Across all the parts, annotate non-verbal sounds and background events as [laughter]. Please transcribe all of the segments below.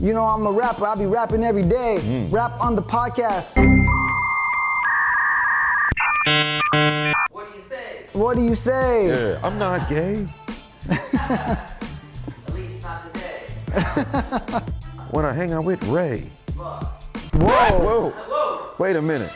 You know I'm a rapper. I'll be rapping every day. Mm. Rap on the podcast. What do you say? What do you say? Yeah, I'm not gay. [laughs] At least not today. [laughs] When I hang out with Ray. Whoa. Whoa, Whoa. wait a minute.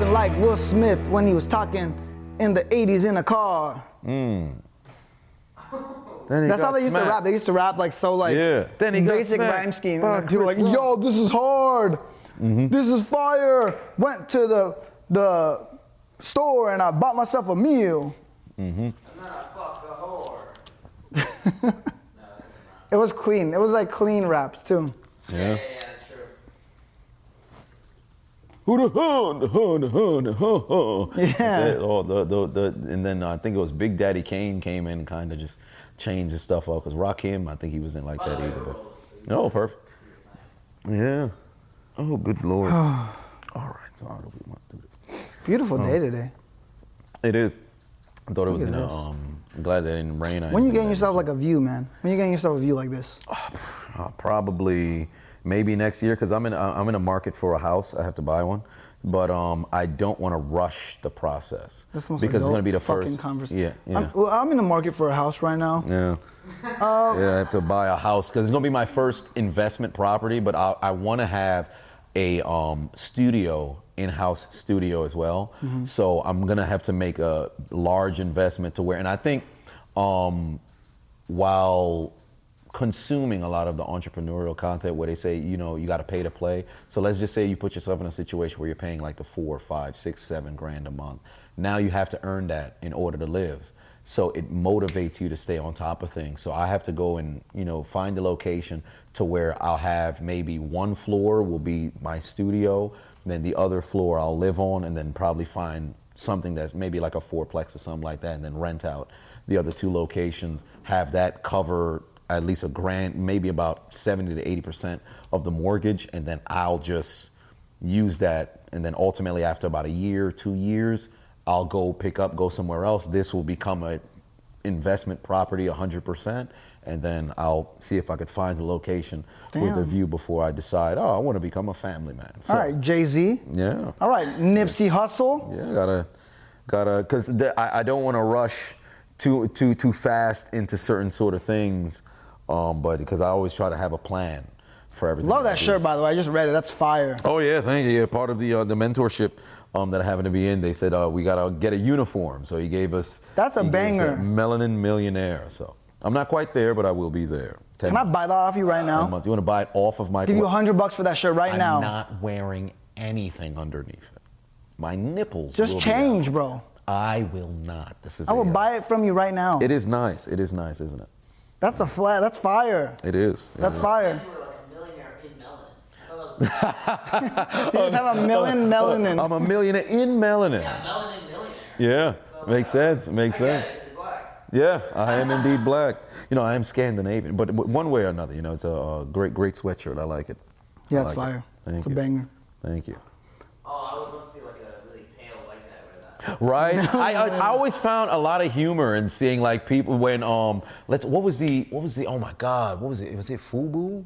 While we rapping like Will Smith when he was talking in the 80s in a car. Hmm. Then he That's how they used to rap. They used to rap like so like Yeah. Then he basic rhyme scheme. by And people were like, Rock. yo, this is hard. Mm-hmm. This is fire. Went to the the store and I bought myself a meal. I'm not a fuck a whore. It was clean. It was like clean raps too. Yeah, Yeah. yeah, yeah, that's true. Who the hun, the hun, the hun, the. Yeah. That- oh, the, the, the, and then uh, I think it was Big Daddy Kane came in and kind of just changed his stuff up. Because Rakim, I think he wasn't like that either. But no, perfect. Yeah. Oh, good lord. [sighs] All right, so how do we want to do this? Beautiful day today. It is. I thought it was gonna. Um, I'm glad that it didn't rain. When you getting yourself like a view, man? When you getting yourself a view like this? [sighs] Uh, probably maybe next year because I'm in I'm in a market for a house. I have to buy one, but um, I don't want to rush the process That's because it's going to be the first conversation. Yeah, yeah, I'm, well, I'm in the market for a house right now. yeah. yeah, I have to buy a house because it's going to be my first investment property. But I, I want to have a um, studio, in-house studio as well. So I'm going to have to make a large investment to where, and I think um, while consuming a lot of the entrepreneurial content where they say, you know, you got to pay to play. So let's just say you put yourself in a situation where you're paying like the four, five, six, seven grand a month. Now you have to earn that in order to live. So it motivates you to stay on top of things. So I have to go and, you know, find a location to where I'll have maybe one floor will be my studio, then the other floor I'll live on, and then probably find something that's maybe like a fourplex or something like that, and then rent out the other two locations, have that cover at least a grand, maybe about 70 to 80 percent of the mortgage, and then I'll just use that, and then ultimately after about a year, two years, I'll go pick up, go somewhere else. This will become a investment property 100 percent, and then I'll see if I could find a location with a view before I decide. Oh, I want to become a family man. So, All right, Jay Z. Yeah. All right, Nipsey Hussle. Yeah, gotta, gotta, because I, I don't want to rush too, too, too fast into certain sort of things, um, but because I always try to have a plan for everything. Love that shirt, by the way. I just read it. That's fire. Oh yeah, thank you. Yeah, part of the uh, the mentorship um, that I happen to be in, they said uh, we gotta get a uniform, so he gave us. That's a he gave us banger. melanin millionaire. So I'm not quite there, but I will be there. Can I buy that off you right now? months. You want to buy it off of my? Give you a hundred bucks for that shirt right now. I'm not wearing anything underneath it. My nipples. Just change, bro. I will not. This is. I will a, buy it from you right now. It is nice. It is nice, isn't it? That's a flat. That's fire. It is. It That's is. fire. You were like a millionaire in melon. I thought that was You just have a million melanin. I'm a millionaire in melanin. yeah, melanin millionaire. Yeah, So, makes uh, sense. Makes I sense. get it, it's black. Yeah, I am indeed black. You know, I am Scandinavian, but one way or another, you know, it's a, uh great, great sweatshirt. I like it. Yeah, I it's like fire. It. Thank It's a banger. Thank you. Oh, I would want to see like a really pale white guy wear that. Right. I, I I always found a lot of humor in seeing like people when um let's what was the what was the oh my god what was it was it Fubu?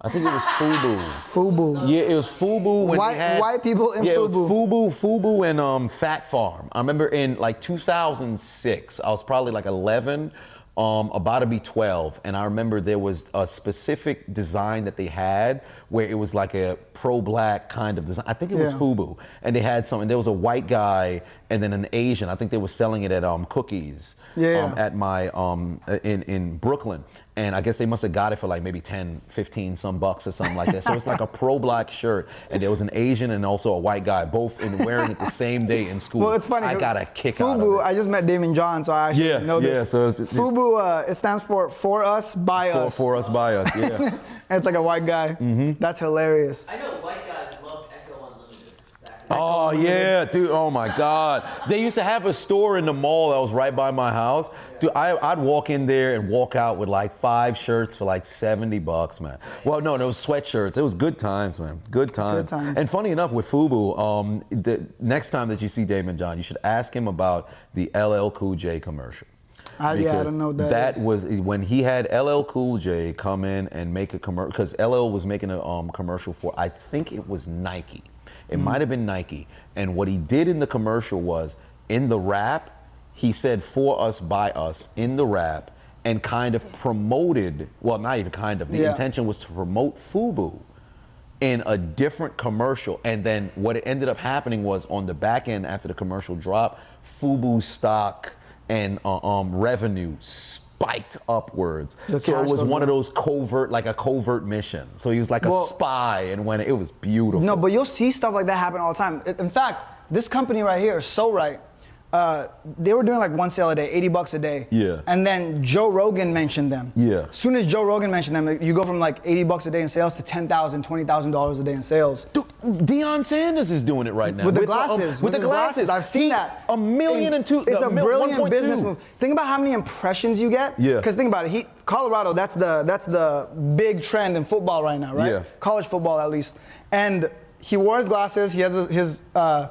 I think it was Fubu. Fubu. Yeah, it was Fubu when White- had white people in yeah, Fubu. it was Fubu, Fubu, and um, Phat Farm. I remember in like 2006, I was probably like 11, um, about to be 12, and I remember there was a specific design that they had where it was like a pro-black kind of design. I think it was Yeah. Fubu, and they had something. There was a white guy and then an Asian. I think they were selling it at um, Cookies. Yeah. Um, at my um in in Brooklyn and I guess they must have got it for like maybe 10 15 some bucks or something like that so it's like a [laughs] pro black shirt and there was an Asian and also a white guy both in wearing it the same day in school Well, it's funny. I got a kick Fubu, out of it I just met Daymond John, so I actually Yeah, know this. yeah, so it's- it's- Fubu, uh, it stands for for us, by for, us. for us by us yeah [laughs] and it's like a white guy. Mm-hmm. That's hilarious. I know white guys loved Ecko Unlimited back Oh yeah, dude. Oh my God. They used to have a store in the mall that was right by my house. Dude, I, I'd walk in there and walk out with like five shirts for like 70 bucks, man. Well, no, no, sweatshirts. It was good times, man. Good times. Good times. And funny enough, with Fubu, um, the next time that you see Daymond John, you should ask him about the LL Cool J commercial. Ah, yeah, I don't know that that is. was when he had LL Cool J come in and make a commercial because LL was making a um, commercial for I think it was Nike. It Mm. might have been Nike. And what he did in the commercial was in the rap, he said for us by us in the rap and kind of promoted, well not even kind of, the Yeah. intention was to promote Fubu in a different commercial. And then what it ended up happening was on the back end after the commercial dropped, Fubu stock and uh, um, revenue spiked upwards. The so it was one of those covert, like a covert mission. So he was like Well- a spy, and when it was beautiful. No, but you'll see stuff like that happen all the time. In fact, this company right here, So Right, uh, they were doing like one sale a day, 80 bucks a day. Yeah. And then Joe Rogan mentioned them. Yeah. As soon as Joe Rogan mentioned them, you go from like 80 bucks a day in sales to $10,000, $20,000 a day in sales. Dude, Deion Sanders is doing it right now With the um, glasses. with, the his glasses, I've seen He- that. A million and two. It's a mil- brilliant 1.2. business move. Think about how many impressions you get. Yeah. Because think about it. He, Colorado, that's the that's the big trend in football right now, right? Yeah. College football at least. And he wore his glasses. He has a, his uh,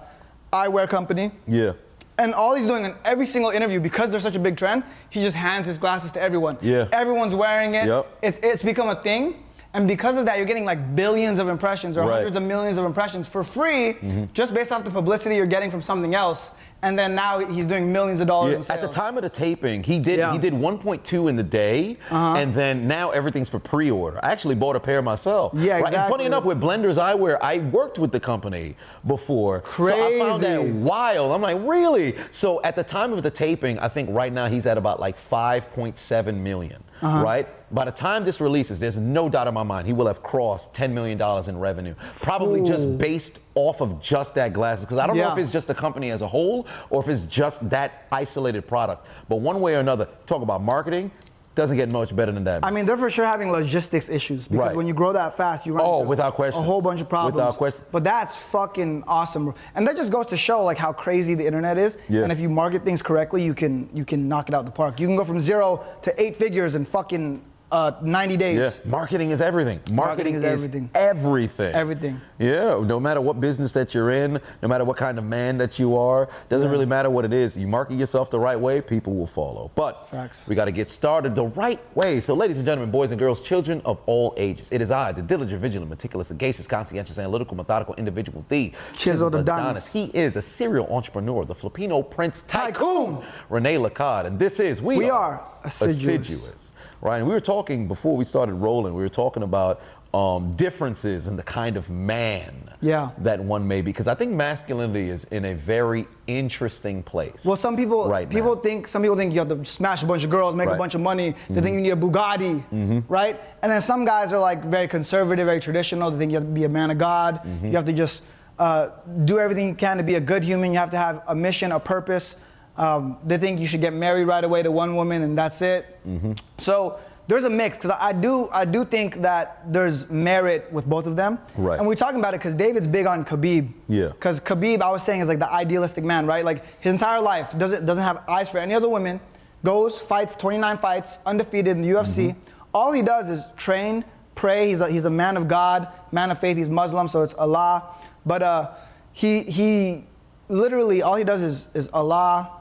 eyewear company. Yeah. And all he's doing in every single interview, because there's such a big trend, he just hands his glasses to everyone. Yeah. Everyone's wearing it. Yep. It's it's become a thing. And because of that, you're getting like billions of impressions or Right. Mm-hmm. hundreds of millions of impressions for free, just based off the publicity you're getting from something else. And then now he's doing millions of dollars Yeah, in sales. At the time of the taping, he did Yeah. he did 1.2 in the day, Uh-huh. and then now everything's for pre-order. I actually bought a pair myself. Yeah, Right? And funny enough, with Blenders Eyewear, I worked with the company before, Crazy. so I found that wild. I'm like, really? So at the time of the taping, I think right now he's at about like 5.7 million. Uh-huh. Right? By the time this releases, there's no doubt in my mind he will have crossed $10 million in revenue. Probably just based off of just that glasses. Because I don't know if it's just the company as a whole or if it's just that isolated product. But one way or another, talk about marketing, doesn't get much better than that. I mean, they're for sure having logistics issues because Right. when you grow that fast, you run Oh, into without question. a whole bunch of problems. Without question. But that's fucking awesome, and that just goes to show like how crazy the internet is. Yeah. And if you market things correctly, you can you can knock it out the park. You can go from zero to eight figures in fucking uh, 90 days. yeah, marketing is everything. Marketing, Marketing is is, everything. everything. Everything. Yeah, no matter what business that you're in, no matter what kind of man that you are, doesn't really matter what it is. You market yourself the right way, people will follow. But Facts. we got to get started the right way. So, ladies and gentlemen, boys and girls, children of all ages, it is I, the diligent, vigilant, meticulous, sagacious, conscientious, analytical, methodical individual, the Chiseled Adonis. He is a serial entrepreneur, the Filipino Prince Tycoon. Tycoon, Rene Lacard, and this is we, We are assiduous. Right, and we were talking before we started rolling. We were talking about um, differences in the kind of man Yeah. that one may be, because I think masculinity is in a very interesting place. Well, some people right people now. think some people think you have to smash a bunch of girls, make a Right. Mm-hmm. bunch of money. They think you need a Bugatti, right? And then some guys are like very conservative, very traditional. They think you have to be a man of God. Mm-hmm. You have to just uh, do everything you can to be a good human. You have to have a mission, a purpose. Um, they think you should get married right away to one woman and that's it. Mm-hmm. So there's a mix because I do I do think that there's merit with both of them. Right. And we're talking about it because David's big on Khabib. Yeah. Because Khabib, I was saying, is like the idealistic man, right? Like his entire life doesn't doesn't have eyes for any other women. Goes, fights 29 fights, undefeated in the UFC. All he does is train, pray. He's a, he's a man of God, man of faith. He's Muslim, so it's Allah. But uh, he he literally all he does is is Allah,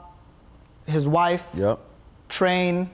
his wife, Yep. train.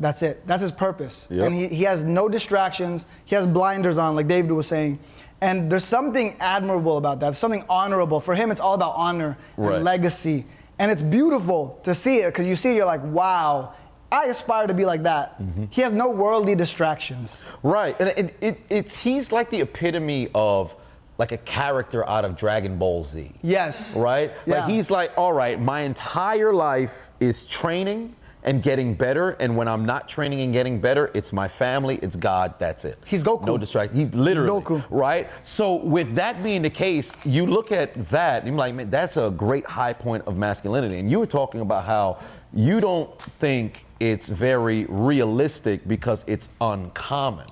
That's it. That's his purpose. Yep. And he, he has no distractions. He has blinders on, like David was saying. And there's something admirable about that, something honorable. For him, it's all about honor Right. and legacy. And it's beautiful to see it because you see, it, you're like, wow, I aspire to be like that. Mm-hmm. He has no worldly distractions. Right, and it, it, it's he's like the epitome of like a character out of Dragon Ball Z. Yes. Right? Yeah. Like he's like, all right, my entire life is training and getting better, and when I'm not training and getting better, it's my family, it's God, that's it. He's Goku. No distraction. He literally. Goku. Right? So with that being the case, you look at that and you're like, man, that's a great high point of masculinity. And you were talking about how you don't think it's very realistic because it's uncommon.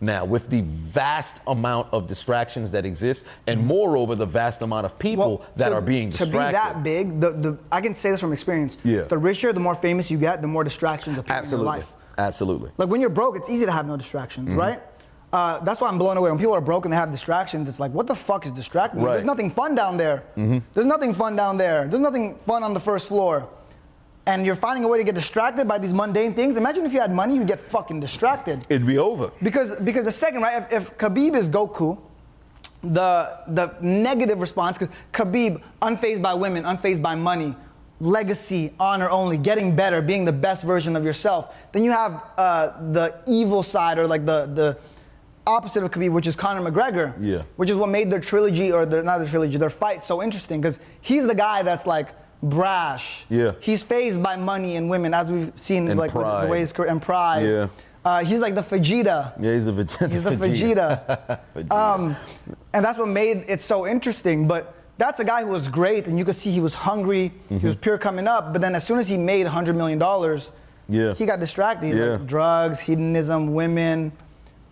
Now with the vast amount of distractions that exist, and moreover the vast amount of people that to- are being distracted. to be that big, the, the I can say this from experience. Yeah. The richer, the more famous you get, the more distractions appear in your Absolutely, life. absolutely. Like when you're broke, it's easy to have no distractions, Mm-hmm. right? Uh, that's why I'm blown away when people are broke and they have distractions. It's like, what the fuck is distracting? me? Right. There's nothing fun down there. There's nothing fun down there. There's nothing fun on the first floor. And you're finding a way to get distracted by these mundane things. Imagine if you had money, you'd get fucking distracted. It'd be over. Because because the second, right, if, if Khabib is Goku, the the negative response, because Khabib, unfazed by women, unfazed by money, legacy, honor only, getting better, being the best version of yourself. Then you have uh, the evil side or like the the opposite of Khabib, which is Conor McGregor. Yeah. Which is what made their trilogy or their not their trilogy, their fight so interesting because he's the guy that's like brash. Yeah. He's phased by money and women, as we've seen And like with the way his career and pride. Yeah. Uh, he's like the Vegeta. Yeah, he's a Vegeta. He's a Vegeta. Vegeta. [laughs] Um, and that's what made it so interesting. But that's a guy who was great, and you could see he was hungry. He Mm-hmm. was pure coming up. But then as soon as he made $100 million, Yeah. he got distracted. He's Yeah. like drugs, hedonism, women.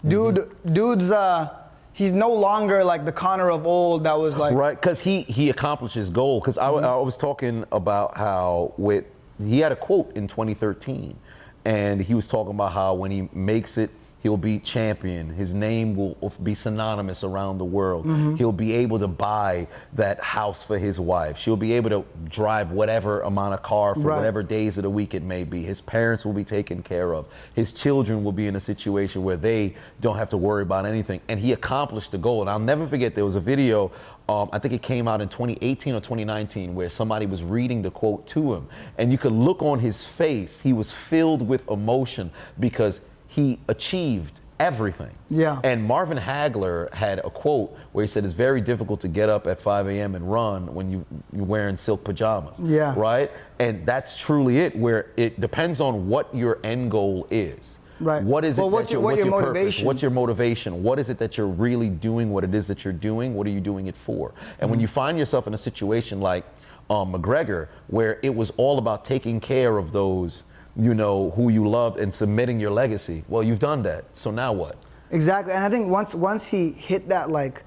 Dude, Mm-hmm. dude's uh, he's no longer like the Conor of old that was like. right because he he accomplished his goal because I, I was talking about how with he had a quote in 2013 and he was talking about how when he makes it he'll be champion. His name will be synonymous around the world. He'll be able to buy that house for his wife. She'll be able to drive whatever amount of car for Right. whatever days of the week it may be. His parents will be taken care of. His children will be in a situation where they don't have to worry about anything. And he accomplished the goal. And i'll never forget there was a video um, I think it came out in 2018 or 2019 where somebody was reading the quote to him, and you could look on his face. He was filled with emotion because he achieved everything. Yeah. And Marvin Hagler had a quote where he said, "It's very difficult to get up at 5 a.m. and run when you you're wearing silk pajamas." Yeah. Right. And that's truly it. Where it depends on what your end goal is. Right. What is Well, it? what's that your- what's your purpose? motivation? What's your motivation? What is it that you're really doing? What it is that you're doing? What are you doing it for? And when you find yourself in a situation like um, McGregor, where it was all about taking care of those, you know, who you loved and submitting your legacy. Well, you've done that. So now what? Exactly. And I think once once he hit that like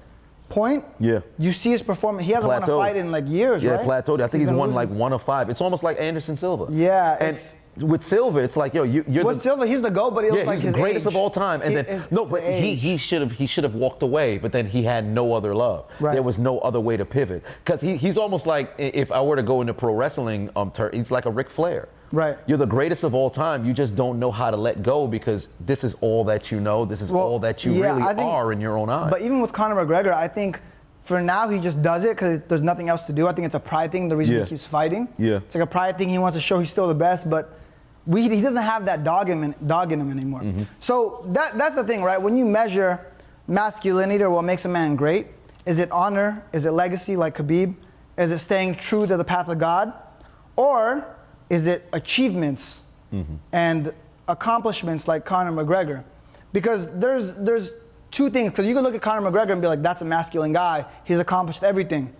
point, Yeah. you see his performance. He hasn't won a fight in like years, Yeah, right? plateaued. I think he's, been won losing. like one of five. It's almost like Anderson Silva. Yeah, And it's- with Silva, it's like, yo, you, you're With the, Silva, he's the GOAT, but he looks yeah, like he's the his greatest age. of all time. And He then no, but the he he should have he should have walked away. But then he had no other love. Right. There was no other way to pivot because he, he's almost like if I were to go into pro wrestling, um, he's like a Ric Flair. Right. You're the greatest of all time. You just don't know how to let go because this is all that you know. This is Well, all that you yeah, really think- are in your own eyes. But even with Conor McGregor, I think for now he just does it because there's nothing else to do. I think it's a pride thing. The reason Yeah. he keeps fighting. Yeah. It's like a pride thing. He wants to show he's still the best, but we, he doesn't have that dog in, dog in him anymore. Mm-hmm. So that, that's the thing, right? When you measure masculinity or what makes a man great, is it honor? Is it legacy like Khabib? Is it staying true to the path of God? Or is it achievements mm-hmm. and accomplishments like Conor McGregor? Because there's there's two things. Because you can look at Conor McGregor and be like, that's a masculine guy. He's accomplished everything,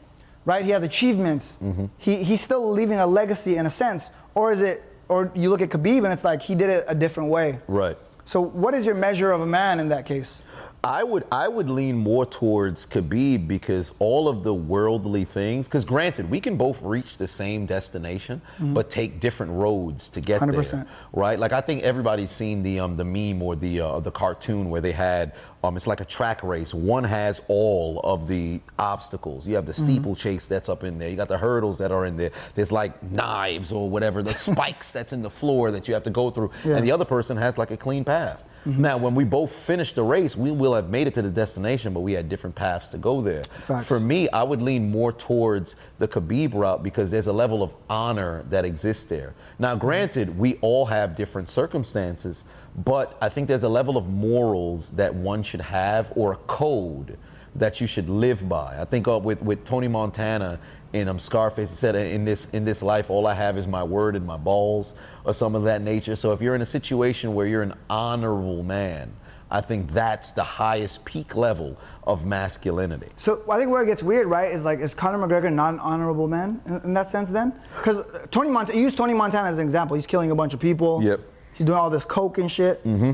right? He has achievements. Mm-hmm. He, he's still leaving a legacy in a sense. Or is it? Or you look at Khabib and it's like he did it a different way. right. So what is your measure of a man in that case? I would I would lean more towards Khabib because all of the worldly things. Because granted, we can both reach the same destination, but take different roads to get 100%. there. Right? Like I think everybody's seen the um the meme or the uh, the cartoon where they had um it's like a track race. One has all of the obstacles. You have the steeplechase that's up in there. You got the hurdles that are in there. There's like knives or whatever, the [laughs] spikes that's in the floor that you have to go through, Yeah. and the other person has like a clean path. Now, when we both finish the race, we will have made it to the destination, but we had different paths to go there. Facts. For me, I would lean more towards the Khabib route because there's a level of honor that exists there. Now, granted, we all have different circumstances, but I think there's a level of morals that one should have or a code that you should live by. I think uh, with, with Tony Montana in um, Scarface, he said, in this, in this life, all I have is my word and my balls, or some of that nature. So if you're in a situation where you're an honorable man, I think that's the highest peak level of masculinity. So I think where it gets weird, right, is like, is Conor McGregor not an honorable man in, in that sense then? Because Tony Montana, use Tony Montana as an example. He's killing a bunch of people. Yep. He's doing all this coke and shit. Mm-hmm.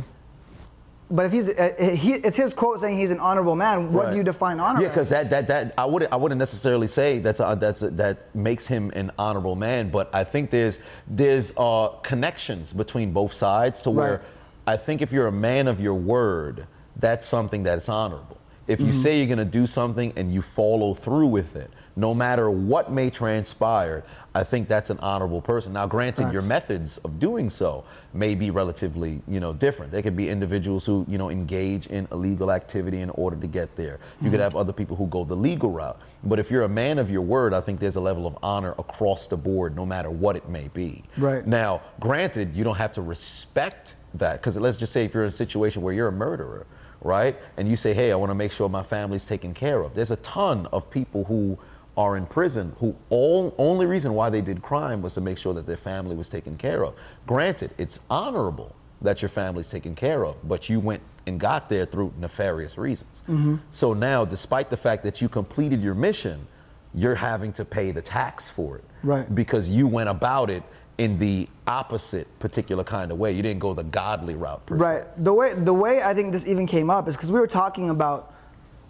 But if he's, uh, he, it's his quote saying he's an honorable man. What Right. do you define honor? Yeah, because that, that that I wouldn't I wouldn't necessarily say that's a, that's a, that makes him an honorable man, but I think there's there's uh, connections between both sides to where Right. I think if you're a man of your word, that's something that's honorable. If you Mm-hmm. say you're going to do something and you follow through with it, no matter what may transpire, I think that's an honorable person. Now, granted, your methods of doing so may be relatively, you know, different. There could be individuals who, you know, engage in illegal activity in order to get there. You could mm-hmm. have other people who go the legal route. But if you're a man of your word, I think there's a level of honor across the board, no matter what it may be. Right. Now, granted, you don't have to respect that because let's just say if you're in a situation where you're a murderer, right, and you say, "Hey, I want to make sure my family's taken care of." There's a ton of people who are in prison who all only reason why they did crime was to make sure that their family was taken care of. Granted, it's honorable that your family's taken care of, but you went and got there through nefarious reasons. Mm-hmm. So now, despite the fact that you completed your mission, you're having to pay the tax for it Right. because you went about it in the opposite particular kind of way. You didn't go the godly route. Right. The way the way I think this even came up is because we were talking about.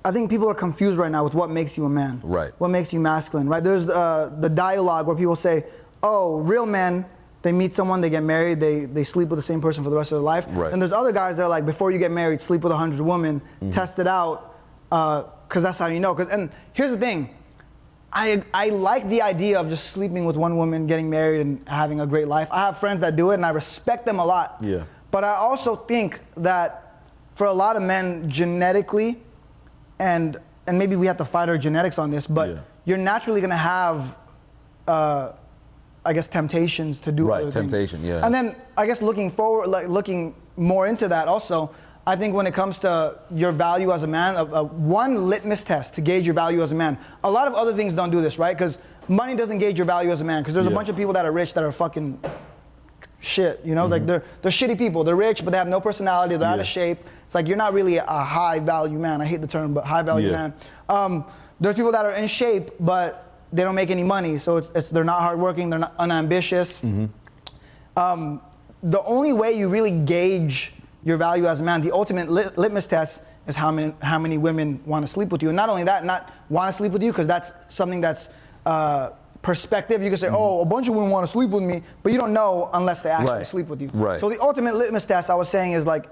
I think people are confused right now with what makes you a man. Right. What makes you masculine. Right. There's uh, the dialogue where people say, "Oh, real men." They meet someone, they get married, they, they sleep with the same person for the rest of their life. Right. And there's other guys that are like, before you get married, sleep with a hundred women, Mm-hmm. test it out, because that's how you know. 'Cause- and here's the thing, I, I like the idea of just sleeping with one woman, getting married, and having a great life. I have friends that do it, and I respect them a lot. Yeah. But I also think that for a lot of men, genetically, and and maybe we have to fight our genetics on this, but Yeah. you're naturally gonna have, uh, I guess, temptations to do Right, other things. yeah. And then I guess looking forward, like looking more into that also. I think when it comes to your value as a man, a, a one litmus test to gauge your value as a man. A lot of other things don't do this, right? Because money doesn't gauge your value as a man. Because there's a bunch of people that are rich that are fucking shit. You know, Mm-hmm. like they're they're shitty people. They're rich, but they have no personality. They're out of shape. It's like you're not really a high value man. I hate the term, but high value Yeah. man. Um, there's people that are in shape, but they don't make any money. So it's, it's they're not hardworking. They're not unambitious. Mm-hmm. Um, the only way you really gauge your value as a man, the ultimate lit- litmus test, is how many how many women want to sleep with you. And not only that, not want to sleep with you, because that's something that's uh, perspective. You can say, oh, a bunch of women want to sleep with me, but you don't know unless they actually Mm-hmm. Right. sleep with you. Right. So the ultimate litmus test I was saying is like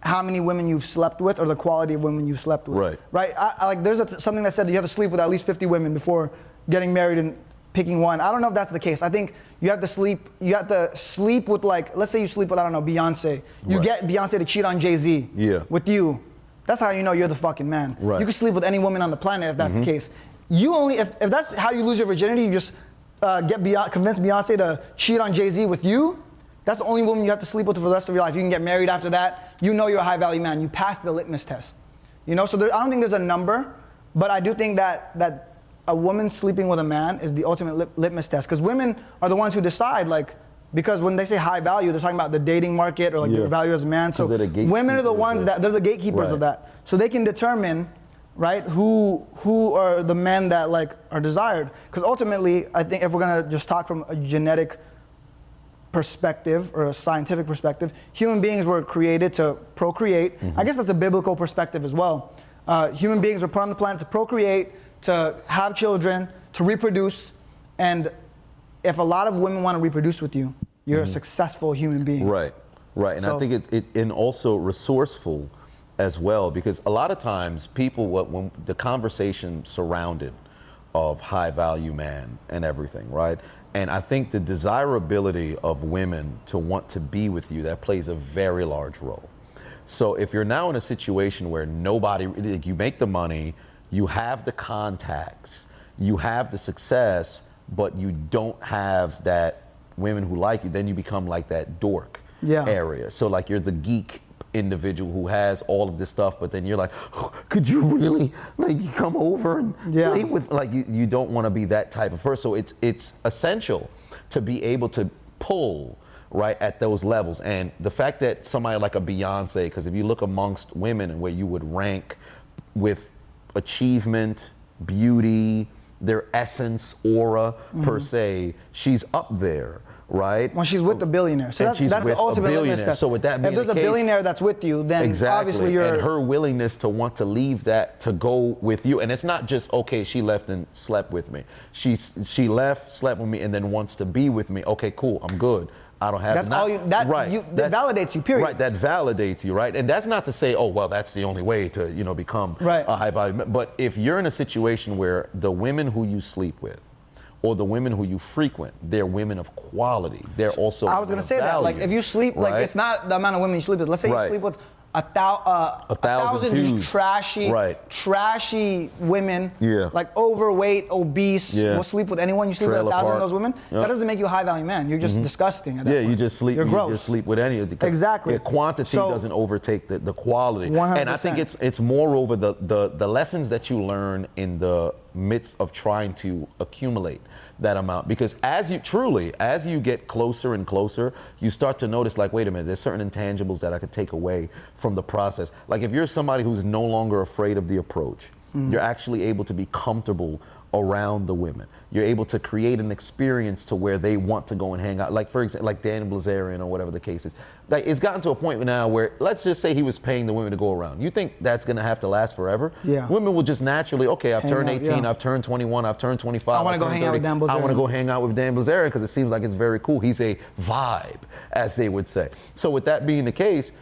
how many women you've slept with or the quality of women you've slept with. Right. Right. I, I, like there's a, something that said that you have to sleep with at least 50 women before getting married and picking one. I don't know if that's the case. I think you have to sleep. You have to sleep with like, let's say you sleep with I don't know Beyonce. You Right. get Beyonce to cheat on Jay Z. Yeah. With you. That's how you know you're the fucking man. Right. Mm-hmm. You can sleep with any woman on the planet if that's the case. You only if, if that's how you lose your virginity, you just uh, get Beyonce, convince Beyonce to cheat on Jay Z with you. That's the only woman you have to sleep with for the rest of your life. You can get married after that. You know you're a high value man. You passed the litmus test. You know, so there, I don't think there's a number, but I do think that that a woman sleeping with a man is the ultimate lit- litmus test. Because women are the ones who decide, like, because when they say high value, they're talking about the dating market or like Yeah. your value as a man. So women are the ones that they're the gatekeepers Right. of that. So they can determine, right, who who are the men that like are desired. Because ultimately, I think if we're gonna just talk from a genetic perspective or a scientific perspective, human beings were created to procreate. I guess that's a biblical perspective as well. Uh, human beings were put on the planet to procreate, to have children, to reproduce, and if a lot of women want to reproduce with you, you're a successful human being. Right, right, and I think it, it and also resourceful as well because a lot of times people what when the conversation surrounded of high value man and everything, right? And I think the desirability of women to want to be with you that plays a very large role. So if you're now in a situation where nobody, like, you make the money, you have the contacts, you have the success, but you don't have that women who like you, then you become like that dork Yeah. area. So like you're the geek individual who has all of this stuff, but then you're like, "Oh, could you really like come over and Yeah. sleep with like you, you don't want to be that type of person. So it's it's essential to be able to pull right at those levels. And the fact that somebody like a Beyonce, because if you look amongst women and where you would rank with achievement, beauty, their essence, aura per mm-hmm. se, she's up there right? When she's with the billionaire, so And that's, she's that's with the a ultimate litmus billionaire. So with that if there's the a billionaire that's with you, then Exactly. obviously you're and her willingness to want to leave that to go with you, and it's not just okay. She left and slept with me. She she left, slept with me, and then wants to be with me. Okay, cool. I'm good. I don't have That's not- all you- that- right. you- that validates you, period. Right. That validates you. Right. And that's not to say, oh well, that's the only way to you know become Right. a high value. But if you're in a situation where the women who you sleep with. Or the women who you frequent, they're women of quality. They're also. I was gonna of say that. Like, if you sleep, like, it's not the amount of women you sleep with. Let's say Right. you sleep with a, thou, uh, A thousand just dudes. trashy, Right. trashy women. Yeah. Like overweight, obese. Yeah. Will sleep with anyone. You sleep Trailer with a thousand park. of those women. Yep. That doesn't make you a high value man. You're just disgusting. At that Yeah, you just sleep. You're you gross. just sleep with any of the Exactly. The quantity So- doesn't overtake the, the quality. And I think it's it's moreover the, the the lessons that you learn in the midst of trying to accumulate that amount. Because as you truly as you get closer and closer you start to notice like wait a minute there's certain intangibles that i could take away from the process. Like if you're somebody who's no longer afraid of the approach mm-hmm. you're actually able to be comfortable around the women. You're able to create an experience to where they want to go and hang out. Like for example, like Dan Bilzerian or whatever the case is. Like it's gotten to a point now where let's just say he was paying the women to go around. You think that's gonna have to last forever? Yeah. Women will just naturally, okay, I've Hang turned out, 18, yeah. I've turned 21, I've turned 25. I wanna I've go hang out with 30. Dan I want to Bilzerian. go hang out with Dan Bilzerian because it seems like it's very cool. He's a vibe, as they would say. So with that being the case,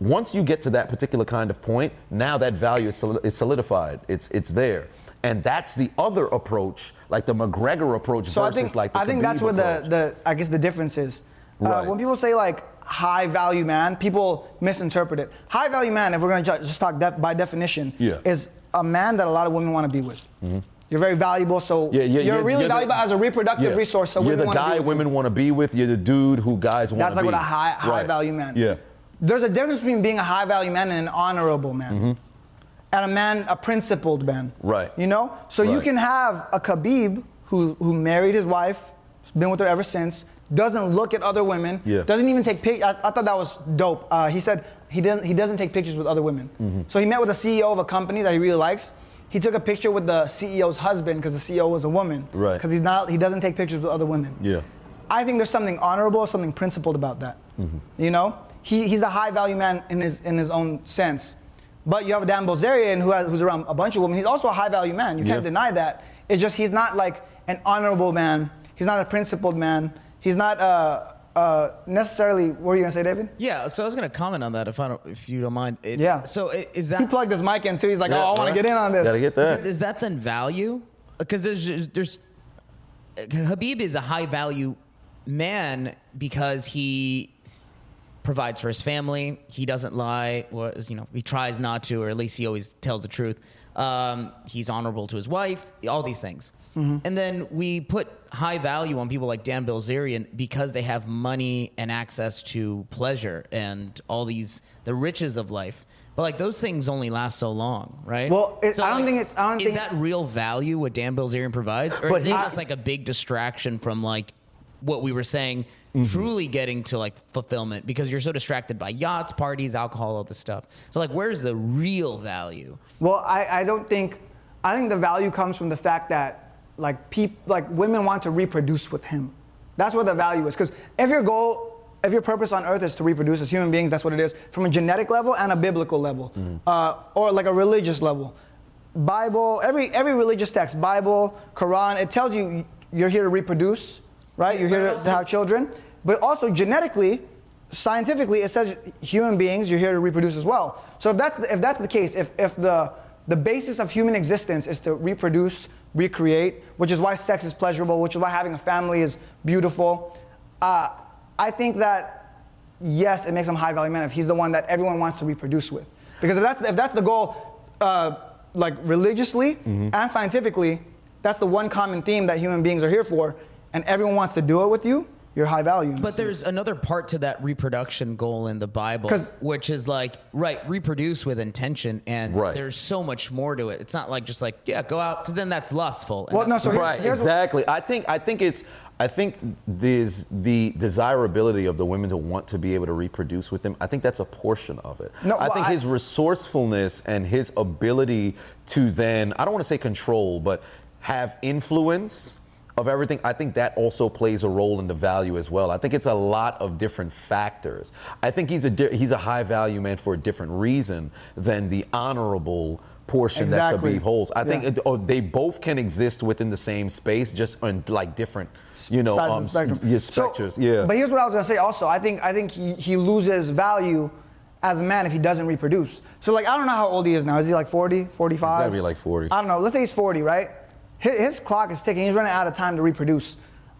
once you get to that particular kind of point, now that value is is solidified. It's it's there, and that's the other approach, like the McGregor approach So I versus think like the I think Khabib that's where the, approach. the I guess the difference is. Uh, Right. when people say like high value man, people misinterpret it. High value man, if we're gonna just talk def- by definition, Yeah. Is a man that a lot of women want to be with. Mm-hmm. You're very valuable, so Yeah, yeah, you're, really the- valuable as a reproductive resource. So you're women the be guy women want to be with. You're the dude who guys want to That's like be. what a high high Right. value man. Yeah. There's a difference between being a high value man and an honorable man. Mm-hmm. And a man, a principled man. Right. You know? So you can have a Khabib who, who married his wife, been with her ever since, doesn't look at other women, Yeah. doesn't even take pictures. I, I thought that was dope. Uh, he said he doesn't, he doesn't take pictures with other women. Mm-hmm. So he met with the CEO of a company that he really likes. He took a picture with the CEO's husband because the CEO was a woman. Right. Because he's not, he doesn't take pictures with other women. Yeah. I think there's something honorable, something principled about that. Mm-hmm. You know, he, he's a high value man in his in his own sense. But you have a Dan Bilzerian who has, who's around a bunch of women. He's also a high value man. You can't Yeah. deny that. It's just he's not like an honorable man. He's not a principled man. He's not uh, uh, necessarily. What were you gonna say, David? Yeah, so I was gonna comment on that if I don't, if you don't mind. It- Yeah. So i- is He that plugged his mic in too. He's like, Yeah, oh, I want right. to get in on this. Gotta get that. is, is that then value? Because there's there's Khabib is a high value man because he provides for his family. He doesn't lie, or you know, he tries not to, or at least he always tells the truth. Um, he's honorable to his wife. All these things. And then we put high value on people like Dan Bilzerian because they have money and access to pleasure and all these the riches of life. But like those things only last so long, right? Well, it- So, I don't like, think it's- I don't is think- that real value what Dan Bilzerian provides, or is it just like a big distraction from like what we were saying, Mm-hmm. truly getting to like fulfillment because you're so distracted by yachts, parties, alcohol, all this stuff. So like, where's the real value? Well, I, I don't think I think the value comes from the fact that like peop, like women want to reproduce with him. That's where the value is. Because if your goal, if your purpose on earth is to reproduce as human beings, that's what it is, from a genetic level and a biblical level, uh, or like a religious level. Bible, every every religious text, Bible, Quran, it tells you you're here to reproduce, right? You're here to, also- have children. But also genetically, scientifically, it says human beings, you're here to reproduce as well. So if that's the, if that's the case, if, if the, the basis of human existence is to reproduce, recreate, which is why sex is pleasurable, which is why having a family is beautiful, uh, I think that yes, it makes him a high value man if he's the one that everyone wants to reproduce with. Because if that's, if that's the goal, uh, like religiously Mm-hmm. and scientifically, that's the one common theme that human beings are here for, and everyone wants to do it with you, you're high value. But there's another part to that reproduction goal in the Bible, 'Cause- which is like, right, reproduce with intention, and Right. there's so much more to it. It's not like just like, yeah, go out, because then that's lustful. and Well, no, that's so here's- right here's what- exactly i think i think it's i think there's the desirability of the women to want to be able to reproduce with him i think that's a portion of it No, i well, think I- his resourcefulness and his ability to then i don't want to say control but have influence of everything, I think that also plays a role in the value as well. I think it's a lot of different factors. I think he's a di- he's a high value man for a different reason than the honorable portion Exactly. that Khabib holds. I think it, oh, they both can exist within the same space, just on like different, you know, sides um, of the spectrum. yeah, So- spectrums. yeah. But here's what I was gonna say. Also, I think I think he, he loses value as a man if he doesn't reproduce. So like I don't know how old he is now. Is he like 40, 45? He's gotta be like 40. I don't know. Let's say he's 40, right? His, his clock is ticking. He's running out of time to reproduce.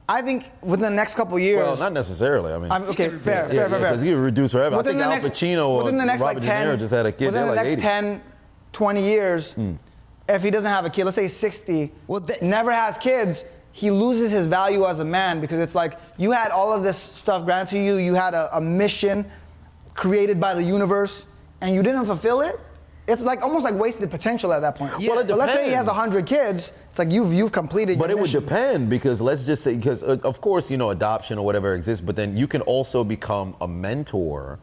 I think within the next couple years. well, not necessarily. I mean, I'm, okay, can fair, reduce. fair, yeah, fair, fair. because he would reduce forever. I Within think the Al next- Pacino or within the next Robert like 10, De Niro just had a kid. Within the like next 80. 10, 20 years, hmm. if he doesn't have a kid, let's say he's 60, Well, that- never has kids, he loses his value as a man because it's like you had all of this stuff granted to you, you had a, a mission created by the universe, and you didn't fulfill it. It's like almost like wasted potential at that point. Yeah. Well, let's say he has depends. 100 kids, it's like you've you've completed But it would depend because let's just say because uh, of course you know adoption or whatever exists, but then you can also become a mentor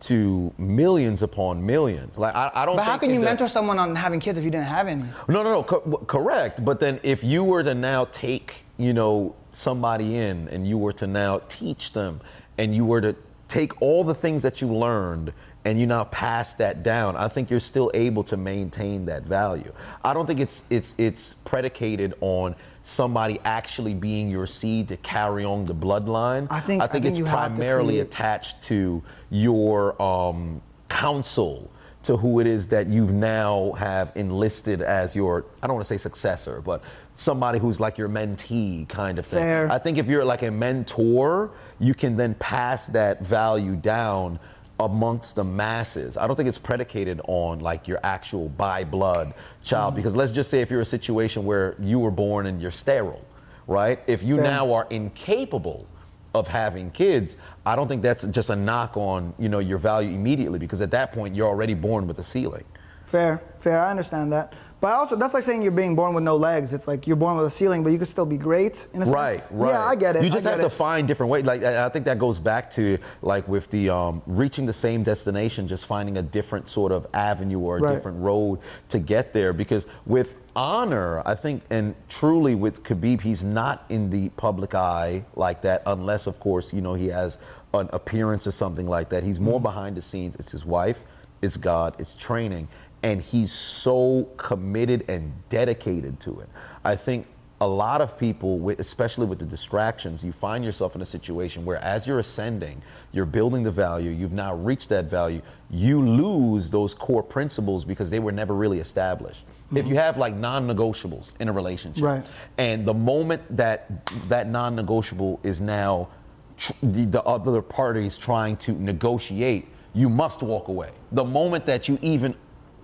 to millions upon millions. Like I, I don't. But how can you that- mentor someone on having kids if you didn't have any? No, no, no. Co- correct. But then if you were to now take you know somebody in and you were to now teach them and you were to take all the things that you learned and you now pass that down, I think you're still able to maintain that value. I don't think it's it's it's predicated on somebody actually being your seed to carry on the bloodline. I think- I I think, think it's have to primarily attached to your um, counsel to who it is that you've now have enlisted as your I don't want to say successor, but somebody who's like your mentee kind of thing. Fair. I think if you're like a mentor, you can then pass that value down amongst the masses. I don't think it's predicated on like your actual by blood child mm-hmm. because let's just say if you're a situation where you were born and you're sterile, right? If you Fair. now are incapable of having kids, I don't think that's just a knock on, you know, your value immediately because at that point you're already born with a ceiling. Fair, fair. I understand that. But also, that's like saying you're being born with no legs. It's like you're born with a ceiling, but you could still be great in a sense. Right, right. Yeah, I get it. You just have get to find different ways. Like I think that goes back to like with the um, reaching the same destination, just finding a different sort of avenue or a Right. different road to get there. Because with honor, I think, and truly with Khabib, he's not in the public eye like that, unless of course you know he has an appearance or something like that. He's Mm-hmm. more behind the scenes. It's his wife, it's God, it's training, and he's so committed and dedicated to it. I think a lot of people, especially with the distractions, you find yourself in a situation where as you're ascending, you're building the value, you've now reached that value, you lose those core principles because they were never really established. If mm-hmm. you have like non-negotiables in a relationship, Right. and the moment that that non-negotiable is now tr- the, the other party is trying to negotiate, you must walk away. The moment that you even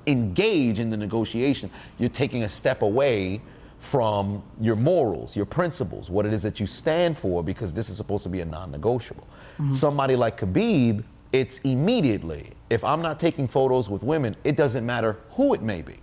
engage in the negotiation, you're taking a step away from your morals, your principles, what it is that you stand for, because this is supposed to be a non-negotiable. Mm-hmm. Somebody like Khabib, it's immediately. If I'm not taking photos with women, it doesn't matter who it may be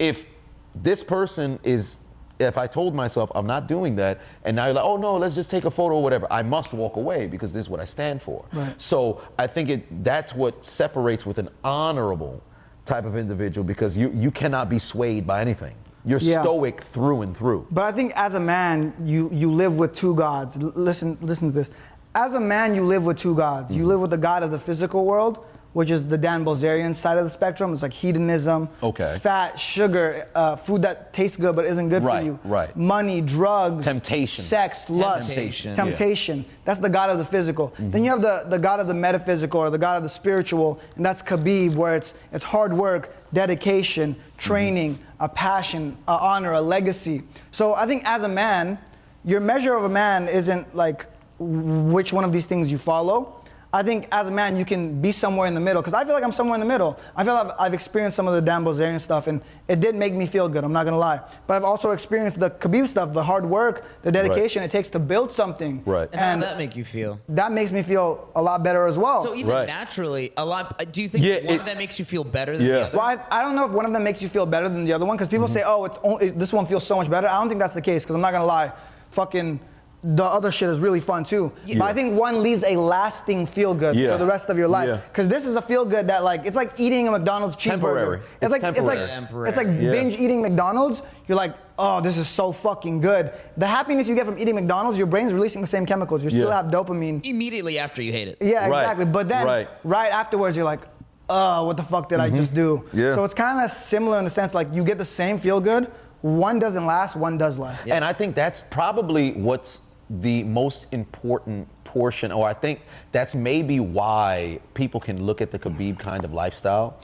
if this person is if I told myself I'm not doing that, and now you're like, oh no, let's just take a photo or whatever, I must walk away because this is what I stand for. Right. So I think it that's what separates with an honorable type of individual because you you cannot be swayed by anything. You're Yeah. stoic through and through. But I think as a man, you, you live with two gods. L- listen, listen to this. As a man, you live with two gods. Mm-hmm. You live with the God of the physical world, which is the Dan Bilzerian side of the spectrum. It's like hedonism, Okay. fat, sugar, uh, food that tastes good but isn't good Right, for you, right. money, drugs, Temptation. sex, lust, Temptation. temptation. That's the God of the physical. Mm-hmm. Then you have the, the God of the metaphysical or the God of the spiritual, and that's Khabib, where it's it's hard work, dedication, training, a passion, a honor, a legacy. So I think as a man, your measure of a man isn't like which one of these things you follow. I think as a man, you can be somewhere in the middle. Because I feel like I'm somewhere in the middle. I feel like I've experienced some of the Dan Bilzerian stuff, and it did make me feel good. I'm not gonna lie. But I've also experienced the Khabib stuff, the hard work, the dedication it takes to build something. Right. And, how And did that make you feel? that makes me feel a lot better as well. So even Right. naturally, a lot. uh, Do you think Yeah, one it- of them makes you feel better than Yeah. the other? well, I, I don't know if one of them makes you feel better than the other one because people say, oh, it's only, this one feels so much better. I don't think that's the case because I'm not gonna lie, fucking the other shit is really fun too. But I think one leaves a lasting feel good Yeah. for the rest of your life. Yeah. Because this is a feel good that like it's like eating a McDonald's cheeseburger. Temporary. It's, It's like temporary. it's like Temporary. it's like Yeah. binge eating McDonald's. You're like, oh, this is so fucking good. The happiness you get from eating McDonald's, your brain's releasing the same chemicals. You still Yeah. have dopamine. Immediately after you hate it. Yeah, Right. exactly. But then Right. right. afterwards, you're like, oh, what the fuck did I mm-hmm. just do? Yeah. So it's kind of similar in the sense like you get the same feel good. One doesn't last, one does last. And I think that's probably what's the most important portion, or I think that's maybe why people can look at the Khabib kind of lifestyle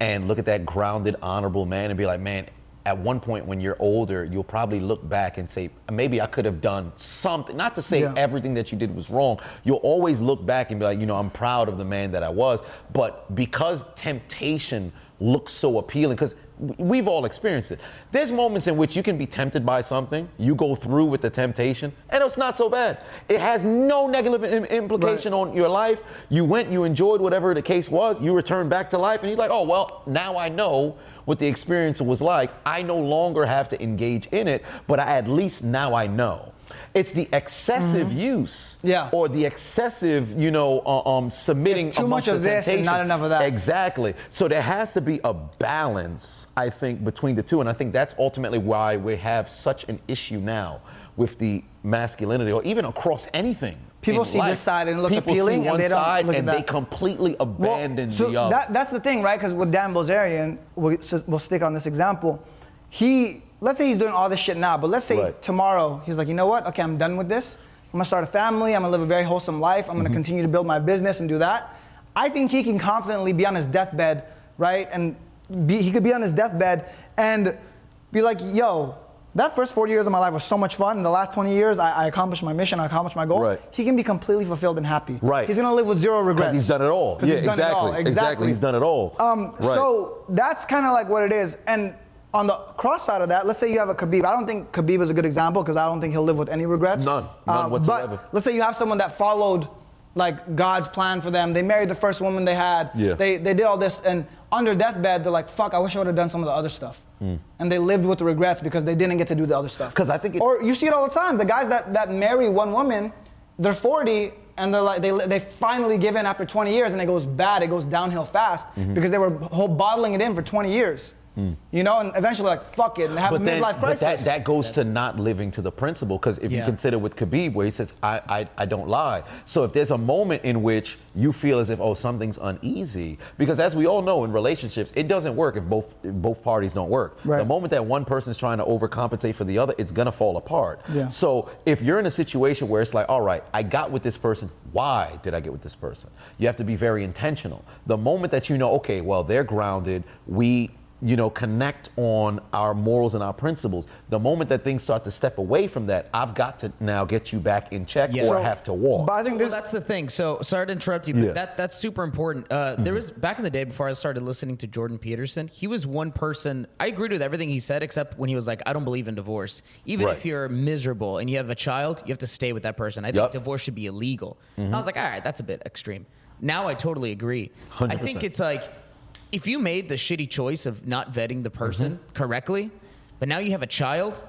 and look at that grounded, honorable man and be like, man, at one point when you're older, you'll probably look back and say, maybe I could have done something. Not to say Yeah. everything that you did was wrong. You'll always look back and be like, you know, I'm proud of the man that I was. But because temptation looks so appealing, because we've all experienced it. There's moments in which you can be tempted by something, you go through with the temptation, and it's not so bad. It has no negative im- implication on your life. You went, you enjoyed whatever the case was, you return back to life, and you're like, oh, well, now I know what the experience was like. I no longer have to engage in it, but I, at least now I know. It's the excessive use, Yeah. or the excessive, you know, uh, um, submitting It's too much of this and not enough of that. Exactly. So there has to be a balance, I think, between the two, and I think that's ultimately why we have such an issue now with the masculinity, or even across anything. People see this side and look People appealing see and they don't side look at and they that. completely Well, abandon so the other. That, that's the thing, right? Because with Dan Bilzerian, we'll, we'll stick on this example. He, let's say he's doing all this shit now, but let's say Right. tomorrow he's like, you know what? Okay, I'm done with this. I'm gonna start a family. I'm gonna live a very wholesome life. I'm gonna Mm-hmm. continue to build my business and do that. I think he can confidently be on his deathbed, right? And be, he could be on his deathbed and be like, yo, that first 40 years of my life was so much fun. In the last 20 years, I, I accomplished my mission. I accomplished my goal. Right. He can be completely fulfilled and happy. Right. He's gonna live with zero regrets. Because he's done it all. Yeah, done it exactly. all. Exactly. He's done it all. Um, Right. So that's kind of like what it is. And on the cross side of that, let's say you have a Khabib. I don't think Khabib is a good example because I don't think he'll live with any regrets. None. None whatsoever. But let's say you have someone that followed like God's plan for them. They married the first woman they had. Yeah. They they did all this and on their deathbed they're like, fuck, I wish I would have done some of the other stuff. And they lived with the regrets because they didn't get to do the other stuff. Because I think it- or you see it all the time. The guys that, that marry one woman, they're 40 and they're like they, they finally give in after 20 years and it goes bad. It goes downhill fast Mm-hmm. because they were whole bottling it in for 20 years. You know, and eventually like fuck it and have a Hmm. then, midlife but crisis. that, that goes to not living to the principle. Because if you consider with Khabib, where he says, I, I, I don't lie. So if there's a moment in which you feel as if, oh, something's uneasy, because as we all know in relationships, it doesn't work if both, if both parties don't work. Right. The moment that one person's trying to overcompensate for the other, it's going to fall apart. Yeah. So if you're in a situation where it's like, all right, I got with this person, why did I get with this person? You have to be very intentional. The moment that you know, okay, well, they're grounded, we you know, connect on our morals and our principles. The moment that things start to step away from that, I've got to now get you back in check Yeah. or So- have to walk. But I think Well, that's the thing. So sorry to interrupt you, Yeah. but that that's super important. Uh, There was back in the day before I started listening to Jordan Peterson. He was one person. I agreed with everything he said, except when he was like, "I don't believe in divorce. Even Right. if you're miserable and you have a child, you have to stay with that person. I think Yup. divorce should be illegal." And I was like, "All right, that's a bit extreme." Now I totally agree. I 100%. think it's like if you made the shitty choice of not vetting the person Mm-hmm. correctly, but now you have a child.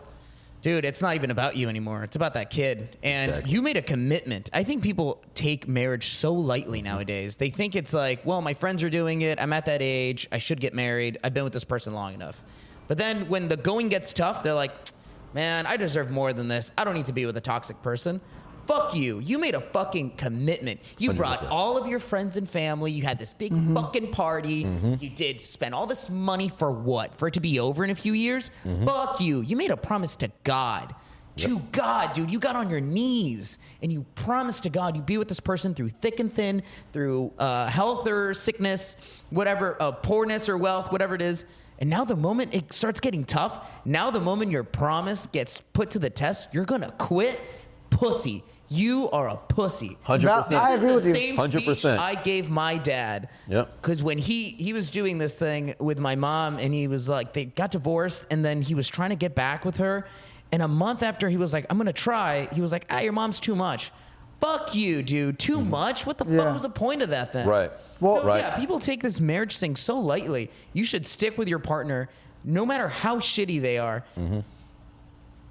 Dude, it's not even about you anymore. It's about that kid. And Exactly. you made a commitment. I think people take marriage so lightly nowadays. They think it's like, well, my friends are doing it. I'm at that age. I should get married. I've been with this person long enough. But then when the going gets tough, they're like, man, I deserve more than this. I don't need to be with a toxic person. Fuck you. You made a fucking commitment. You brought 100%. all of your friends and family. You had this big fucking party. You did spend all this money for what? For it to be over in a few years? Fuck you. You made a promise to God. To God, dude. You got on your knees and you promised to God you'd be with this person through thick and thin, through uh, health or sickness, whatever, uh, poorness or wealth, whatever it is. And now the moment it starts getting tough, now the moment your promise gets put to the test, you're gonna quit. Pussy. You are a pussy. 100%. I agree with you. Same 100%. speech I gave my dad. Yep. Because when he he was doing this thing with my mom, and he was like, they got divorced, and then he was trying to get back with her, and a month after he was like, I'm gonna try. He was like, Ah, your mom's too much. Fuck you, dude. Too much. What the Yeah. fuck was the point of that then? Right. Well- So, Right. yeah, people take this marriage thing so lightly. You should stick with your partner, no matter how shitty they are. Mm-hmm.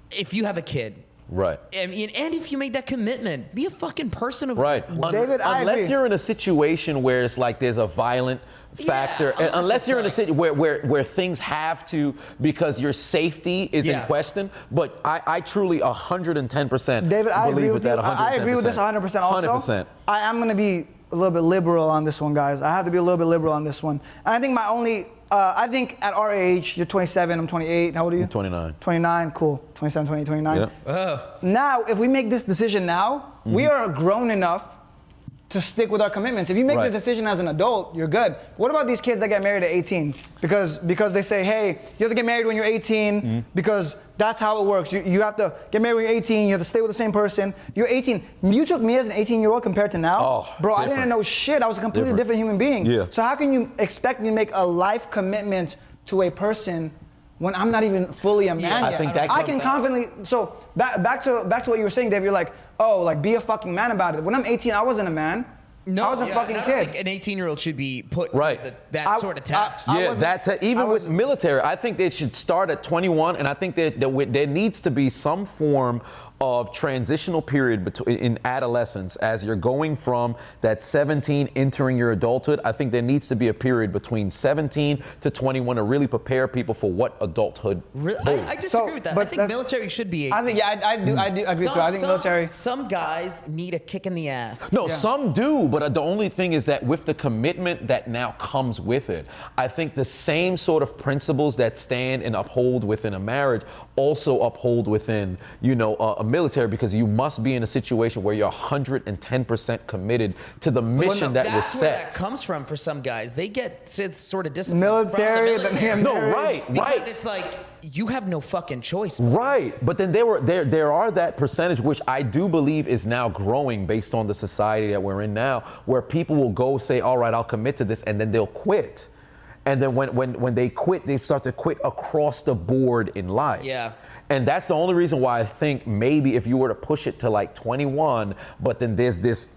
If you have a kid, Right. I mean, and if you make that commitment, be a fucking person of Right. Un- David, I unless you're in a situation where it's like there's a violent factor, Yeah, unless unless you're in a it's like- situation where, where, where things have to, because your safety is in question. But I, I truly 110% David, I believe agree with with that 110%. I I agree with this 100% also. 100%. I am going to be a little bit liberal on this one, guys. I have to be a little bit liberal on this one. And I think my only, uh, I think at our age, you're 27, I'm 28. How old are you? I'm 29. 29, cool. 27, 28, 29. Yeah. Ugh. Now, if we make this decision now, we Mm-hmm. are grown enough to stick with our commitments. If you make Right. the decision as an adult, you're good. What about these kids that get married at 18? Because because they say, hey, you have to get married when you're 18 Mm-hmm. because that's how it works. You, you have to get married when you're 18. You have to stay with the same person. You're 18. You took me as an 18 year old compared to now, Oh, bro. I didn't know shit. I was a completely Different. different human being. Yeah. So how can you expect me to make a life commitment to a person? When I'm not even fully a man Yeah, I think that I can confidently. So back, back to back to what you were saying, Dave. You're like, oh, like be a fucking man about it. When I'm 18, I wasn't a man. No, I was a yeah, fucking and I don't kid. think an 18 year old should be put Right. the, that I- sort of I- test. I yeah, wasn't- that t- even with military, I think they should start at 21, and I think that, that we- there needs to be some form of transitional period between in adolescence as you're going from that 17 entering your adulthood. I think there needs to be a period between 17 to 21 to really prepare people for what adulthood. Really? I, I disagree So, with that. I think military should be. 18. I think yeah, I, I do. I do agree with you. I think some, military. Some guys need a kick in the ass. No, Yeah. some do, but uh, the only thing is that with the commitment that now comes with it, I think the same sort of principles that stand and uphold within a marriage also uphold within, you know, a, a military because you must be in a situation where you're 110% committed to the mission that was That's where that comes from for some guys. They get sort of disciplined Military, from the the military. No, Married. right, because right. it's like you have no fucking choice. Right, but then there were there there are that percentage which I do believe is now growing based on the society that we're in now, where people will go say, "All right, I'll commit to this," and then they'll quit, and then when when when they quit, they start to quit across the board in life. Yeah. And that's the only reason why I think maybe if you were to push it to like 21, but then there's this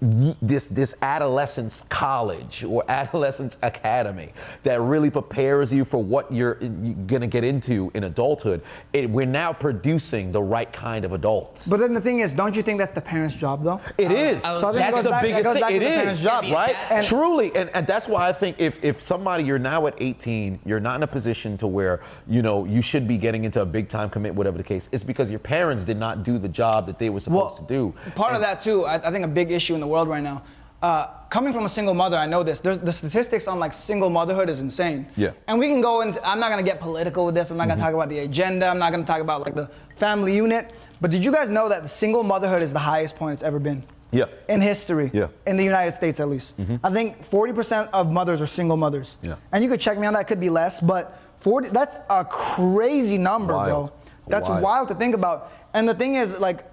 this this adolescence college or [laughs] adolescence academy that really prepares you for what you're, you're gonna get into in adulthood. It, we're now producing the right kind of adults. But then the thing is, don't you think that's the parents' job though? It is. I was- So I that's the back- biggest goes thing. back to It the is. parents' job, Yeah, be a right? And- Truly, and, and that's why I think if if somebody you're now at 18, you're not in a position to where you know you should be getting into a big time commit, whatever the case. It's because your parents did not do the job that they were supposed to do. Part of that too, I, I think a big issue in the world right now. Uh, coming from a single mother, I know this. There's, the statistics on like single motherhood is insane. Yeah. Mm-hmm. And we can go into. I'm not gonna get political with this. I'm not gonna talk about the agenda. I'm not gonna talk about like the family unit. But did you guys know that the single motherhood is the highest point it's ever been? Yeah. In history. Yeah. Mm-hmm. In the United States, at least. I think 40% of mothers are single mothers. Yeah. And you could check me on that. Could be less, but 40. That's a crazy number, Wild. bro. That's Wild. wild to think about. And the thing is, like,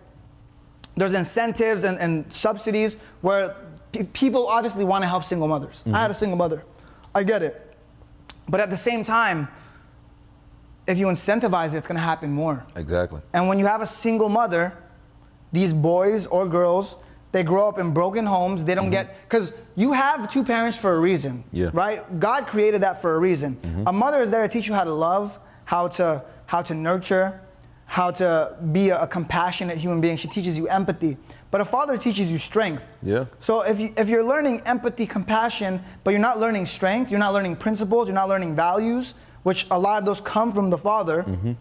there's incentives and, and subsidies where pe- people obviously want to help single mothers. I had a mm-hmm. single mother. I get it. But at the same time, if you incentivize it, it's going to happen more. Exactly. And when you have a single mother, these boys or girls, they grow up in broken homes. They don't mm-hmm. get because you have two parents for a reason, Yeah. right? God created that for a reason. Mm-hmm. A mother is there to teach you how to love, how to how to nurture, how to be a, compassionate human being. She teaches you empathy. But a father teaches you strength. Yeah. So if you if you're learning empathy, compassion, but you're not learning strength, you're not learning principles, you're not learning values, which a lot of those come from the father mm-hmm.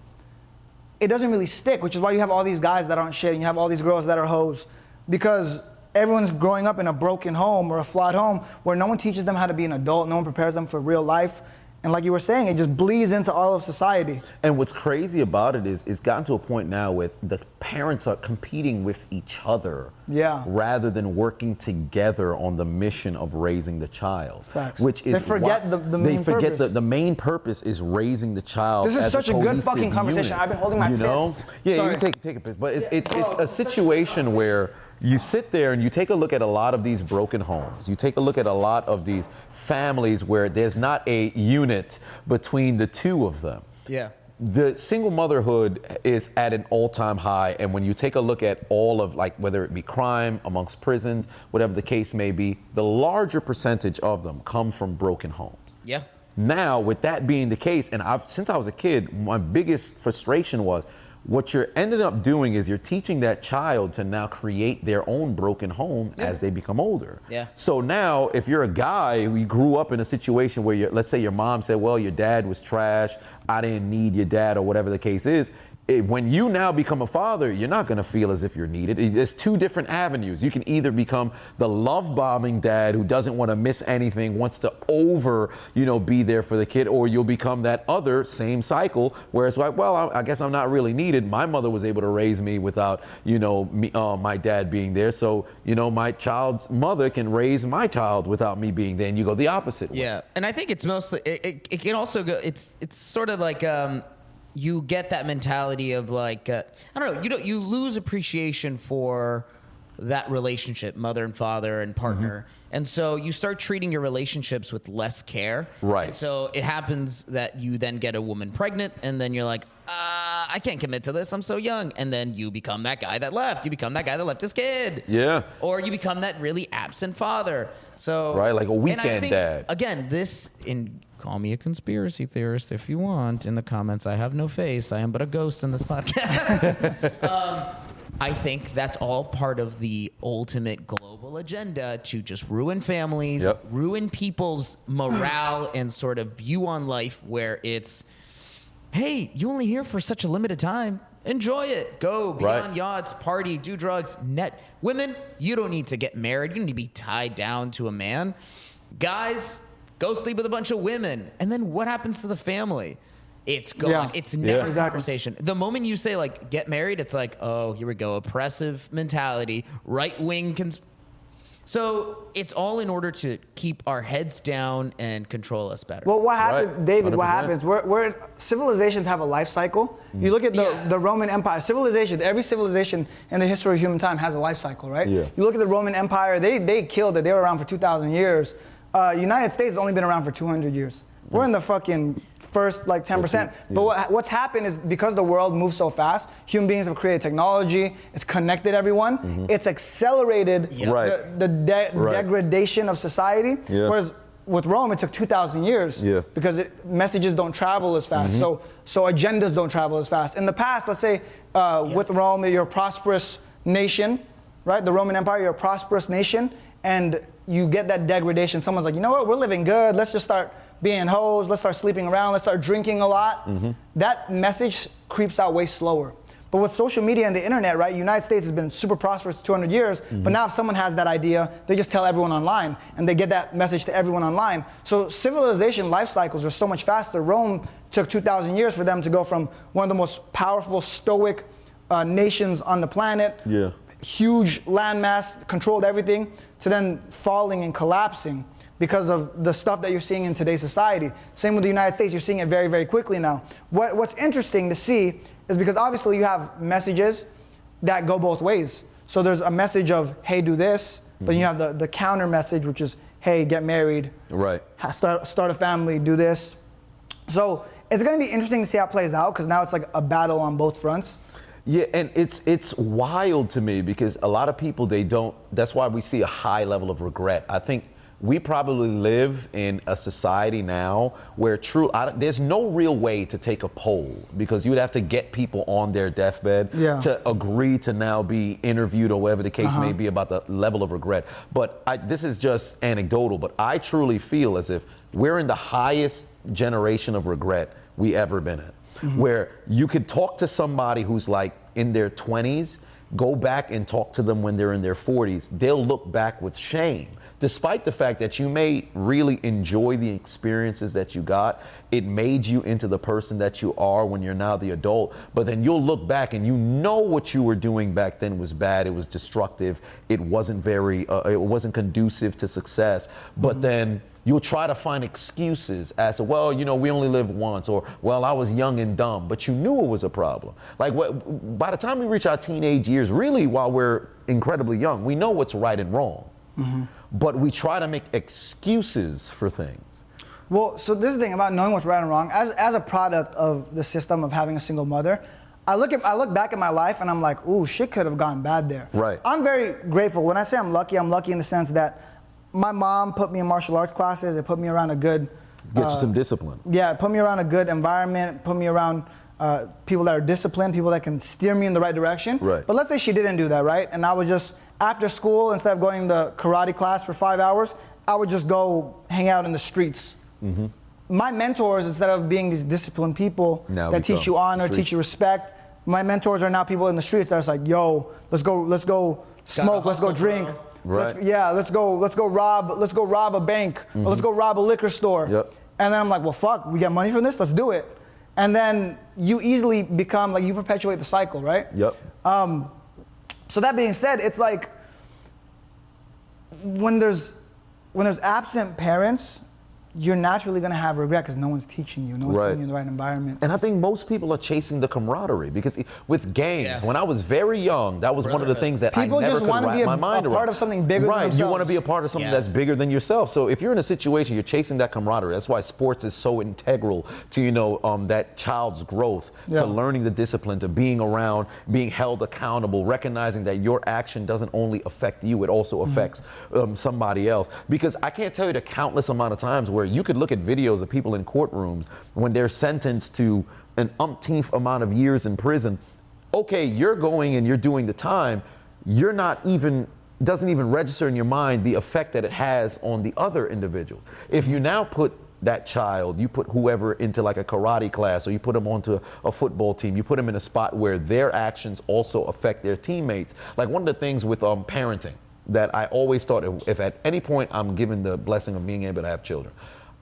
it doesn't really stick, which is why you have all these guys that aren't shit and you have all these girls that are hoes. Because everyone's growing up in a broken home or a flawed home where no one teaches them how to be an adult, no one prepares them for real life. And like you were saying, it just bleeds into all of society. And what's crazy about it is it's gotten to a point now with the parents are competing with each other Yeah. rather than working together on the mission of raising the child. Facts. Which is They forget why- the- the they main forget the, purpose. the main purpose is raising the child. This is as such a good fucking conversation. unit. I've been holding my you know? fist. Yeah, Sorry. you can take take a piss. But it's it's, it's a situation where you sit there and you take a look at a lot of these broken homes. You take a look at a lot of these families where there's not a unit between the two of them Yeah. the single motherhood is at an all-time high and when you take a look at all of like whether it be crime amongst prisons whatever the case may be the larger percentage of them come from broken homes Yeah. now with that being the case and i've since i was a kid my biggest frustration was what you're ending up doing is you're teaching that child to now create their own broken home as they become older. Yeah. So now, if you're a guy who you grew up in a situation where, let's say your mom said, "Well, your dad was trash. I didn't need your dad," or whatever the case is. It- when you now become a father, you're not going to feel as if you're needed. It- There's two different avenues. You can either become the love bombing dad who doesn't want to miss anything, wants to over, you know, be there for the kid, or you'll become that other same cycle where it's like, well, I, I guess I'm not really needed. My mother was able to raise me without, you know, me, uh, my dad being there. So, you know, my child's mother can raise my child without me being there. And you go the opposite way. Yeah, and I think it's mostly it, it, it can also go. It's it's sort of like um, you get that mentality of like uh, I don't know. You don't you lose appreciation for that relationship, mother and father and partner, and so you start treating your relationships with less care. Right. And so it happens that you then get a woman pregnant, and then you're like. Uh, I can't commit to this. I'm so young. And then you become that guy that left. You become that guy that left his kid. Yeah. Or you become that really absent father. So Right, like a and I weekend think, dad. Again, this in call me a conspiracy theorist if you want in the comments. I have no face. I am but a ghost in this podcast. [laughs] um, I think that's all part of the ultimate global agenda to just ruin families, Yep. ruin people's morale and sort of view on life where it's hey, you only here for such a limited time. Enjoy it. Go be Right. on yachts, party, do drugs. Net women, you don't need to get married. You don't need to be tied down to a man. Guys, go sleep with a bunch of women. And then what happens to the family? It's gone. Yeah. It's never a conversation. The moment you say like get married, it's like, oh, here we go. Oppressive mentality, right wing cons- so it's all in order to keep our heads down and control us better. Well, what happens, Right. David? What 100%. happens? We're, we're civilizations have a life cycle. You look at the, Yes. the Roman Empire. Civilization. Every civilization in the history of human time has a life cycle, right? Yeah. You look at the Roman Empire. They they killed it. They were around for 2,000 years. Uh, United States has only been around for 200 years. We're in the fucking first like 10%. But what, what's happened is because the world moves so fast, human beings have created technology. It's connected everyone. It's accelerated Yeah. Right. the, the de- Right. degradation of society. Yeah. Whereas with Rome, it took 2,000 years Yeah. because it, messages don't travel as fast. Mm-hmm. So, so agendas don't travel as fast. In the past, let's say uh, with Rome, you're a prosperous nation, right? The Roman Empire, you're a prosperous nation, and you get that degradation. Someone's like, you know what? We're living good. Let's just start being hoes. Let's start sleeping around. Let's start drinking a lot. Mm-hmm. That message creeps out way slower. But with social media and the internet, right, United States has been super prosperous for 200 years. Mm-hmm. But now if someone has that idea, they just tell everyone online and they get that message to everyone online. So civilization life cycles are so much faster. Rome took 2,000 years for them to go from one of the most powerful, stoic uh, nations on the planet, Yeah. huge landmass, controlled everything, to then falling and collapsing because of the stuff that you're seeing in today's society. Same with the United States, you're seeing it very, very quickly now. What, what's interesting to see is because obviously you have messages that go both ways. So there's a message of, hey, do this, but you mm-hmm. have the, the counter message, which is, hey, get married, Right. start, start a family, do this. So it's gonna be interesting to see how it plays out because now it's like a battle on both fronts. Yeah, and it's it's wild to me because a lot of people they don't. That's why we see a high level of regret. I think we probably live in a society now where true I, there's no real way to take a poll because you'd have to get people on their deathbed Yeah. to agree to now be interviewed or whatever the case uh-huh. may be about the level of regret. But I, this is just anecdotal. But I truly feel as if we're in the highest generation of regret we ever been in, mm-hmm. where you could talk to somebody who's like in their 20s, go back and talk to them when they're in their 40s. They'll look back with shame. Despite the fact that you may really enjoy the experiences that you got, it made you into the person that you are when you're now the adult. But then you'll look back and you know what you were doing back then was bad. It was destructive. It wasn't very. Uh, it wasn't conducive to success. But then you'll try to find excuses as to, well, you know, we only live once, or well, I was young and dumb. But you knew it was a problem. Like what, by the time we reach our teenage years, really, while we're incredibly young, we know what's right and wrong. Mm-hmm. But we try to make excuses for things. Well, so this is the thing about knowing what's right and wrong. As, as a product of the system of having a single mother, I look at I look back at my life and I'm like, ooh, shit could have gone bad there. Right. I'm very grateful. When I say I'm lucky, I'm lucky in the sense that my mom put me in martial arts classes. It put me around a good, Get you some discipline. yeah, put me around a good environment. Put me around uh, people that are disciplined, people that can steer me in the right direction. Right. But let's say she didn't do that, right? And I was just after school, instead of going to karate class for five hours, I would just go hang out in the streets. Mm-hmm. My mentors, instead of being these disciplined people Now that teach become you honor, street- teach you respect, my mentors are now people in the streets that that's like, yo, let's go, let's go smoke, let's go drink. bro. Let's- Right. yeah, let's go, let's go rob, let's go rob a bank, or let's go rob a liquor store. Mm-hmm. Yep. And then I'm like, well, fuck, we get money from this, let's do it. And then you easily become like you perpetuate the cycle, right? Yep. Um, So that being said, it's like when there's when there's absent parents, you're naturally gonna have regret because no one's teaching you, no one's Right. putting you in the right environment. And I think most people are chasing the camaraderie because with gangs, Yeah. when I was very young, that was one of the Brotherhood. things that People I never just could wanna wrap be a- my mind a around. part of something bigger than Right, you want to be a part of something Yes. that's bigger than yourself. So if you're in a situation, you're chasing that camaraderie. That's why sports is so integral to you know um, that child's growth, Yeah. to learning the discipline, to being around, being held accountable, recognizing that your action doesn't only affect you, it also Mm-hmm. affects um, somebody else. Because I can't tell you the countless amount of times where you could look at videos of people in courtrooms when they're sentenced to an umpteenth amount of years in prison. Okay, you're going and you're doing the time. You're not even doesn't even register in your mind the effect that it has on the other individual. If you now put that child, you put whoever into like a karate class or you put them onto a football team, you put them in a spot where their actions also affect their teammates. Like one of the things with um, parenting that I always thought if, if at any point I'm given the blessing of being able to have children,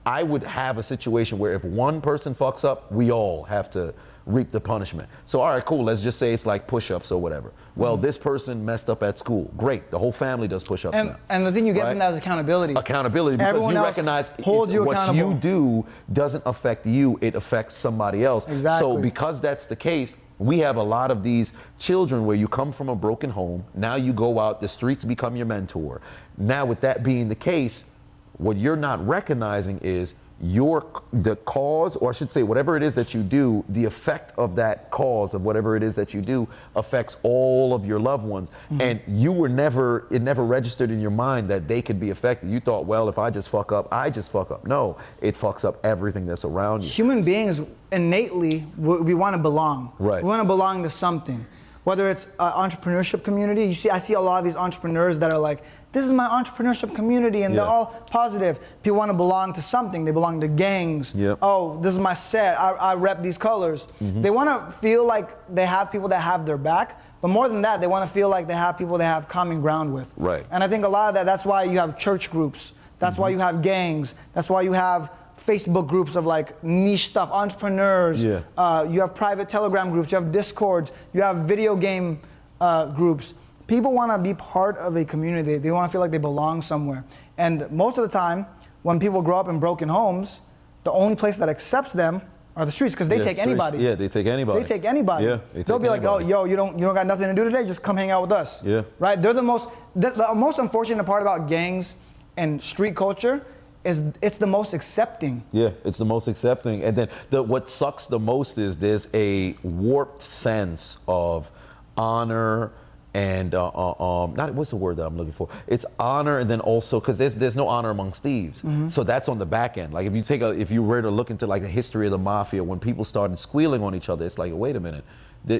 I would have a situation where if one person fucks up, we all have to reap the punishment. So, all right, cool. Let's just say it's like push ups or whatever. Well, mm-hmm. this person messed up at school. Great. The whole family does push ups And, now. and the thing you get Right? from that is accountability. Accountability because Everyone you recognize holds if you what you do doesn't affect you, it affects somebody else. Exactly. So because that's the case, we have a lot of these children where you come from a broken home, now you go out, the streets become your mentor. Now with that being the case, what you're not recognizing is your the cause or I should say whatever it is that you do, the effect of that cause of whatever it is that you do affects all of your loved ones. Mm-hmm. And you were never it never registered in your mind that they could be affected. You thought, well, if I just fuck up, I just fuck up. No, it fucks up everything that's around you. Human beings innately we, we want to belong. Right. We want to belong to something. Whether it's an entrepreneurship community, you see, I see a lot of these entrepreneurs that are like, "This is my entrepreneurship community," and they're all positive. People want to belong to something. They belong to gangs. Yep. Oh, this is my set. I, I rep these colors. Mm-hmm. They want to feel like they have people that have their back. But more than that, they want to feel like they have people they have common ground with. Right. And I think a lot of that, that's why you have church groups. That's Mm-hmm. why you have gangs. That's why you have Facebook groups of like niche stuff, entrepreneurs. Yeah. Uh, you have private Telegram groups. You have Discords. You have video game uh, groups. People want to be part of a community. They want to feel like they belong somewhere. And most of the time, when people grow up in broken homes, the only place that accepts them are the streets because they Yeah, take streets. anybody. Yeah, they take anybody. They take anybody. Yeah, they They'll take be like, oh, anybody. yo, you don't, you don't got nothing to do today. Just come hang out with us. Yeah. Right. They're the most, the, the most unfortunate part about gangs and street culture is it's the most accepting. Yeah, it's the most accepting. And then the, what sucks the most is there's a warped sense of honor and uh, uh, um, not what's the word that I'm looking for? It's honor and then also because there's there's no honor amongst thieves. So that's on the back end. Like if you take a if you were to look into like the history of the mafia, when people started squealing on each other, it's like wait a minute.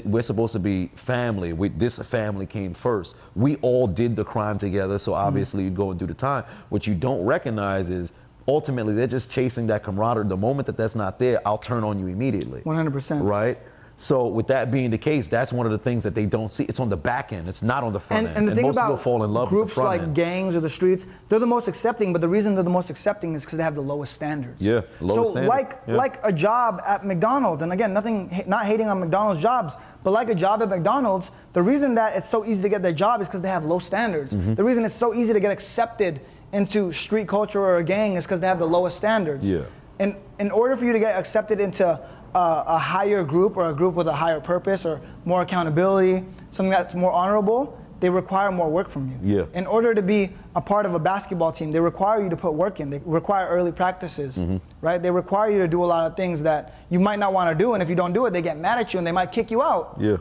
We're supposed to be family. We, this family came first. We all did the crime together, so obviously you go and do the time. What you don't recognize is ultimately they're just chasing that camaraderie. The moment that that's not there, I'll turn on you immediately. 100%. Right. So with that being the case, that's one of the things that they don't see. It's on the back end. It's not on the front And, end. and the thing most about people fall in love groups with the front like end. gangs or the streets, they're the most accepting. But the reason they're the most accepting is because they have the lowest standards. Yeah, lowest so standards, like yeah. like a job at McDonald's, and again, nothing, not hating on McDonald's jobs, but like a job at McDonald's, the reason that it's so easy to get that job is because they have low standards. Mm-hmm. The reason it's so easy to get accepted into street culture or a gang is because they have the lowest standards. Yeah. In in order for you to get accepted into a, a higher group or a group with a higher purpose or more accountability, something that's more honorable, they require more work from you. Yeah. In order to be a part of a basketball team, they require you to put work in. They require early practices, Mm-hmm. right? They require you to do a lot of things that you might not want to do, and if you don't do it, they get mad at you and they might kick you out. Yeah.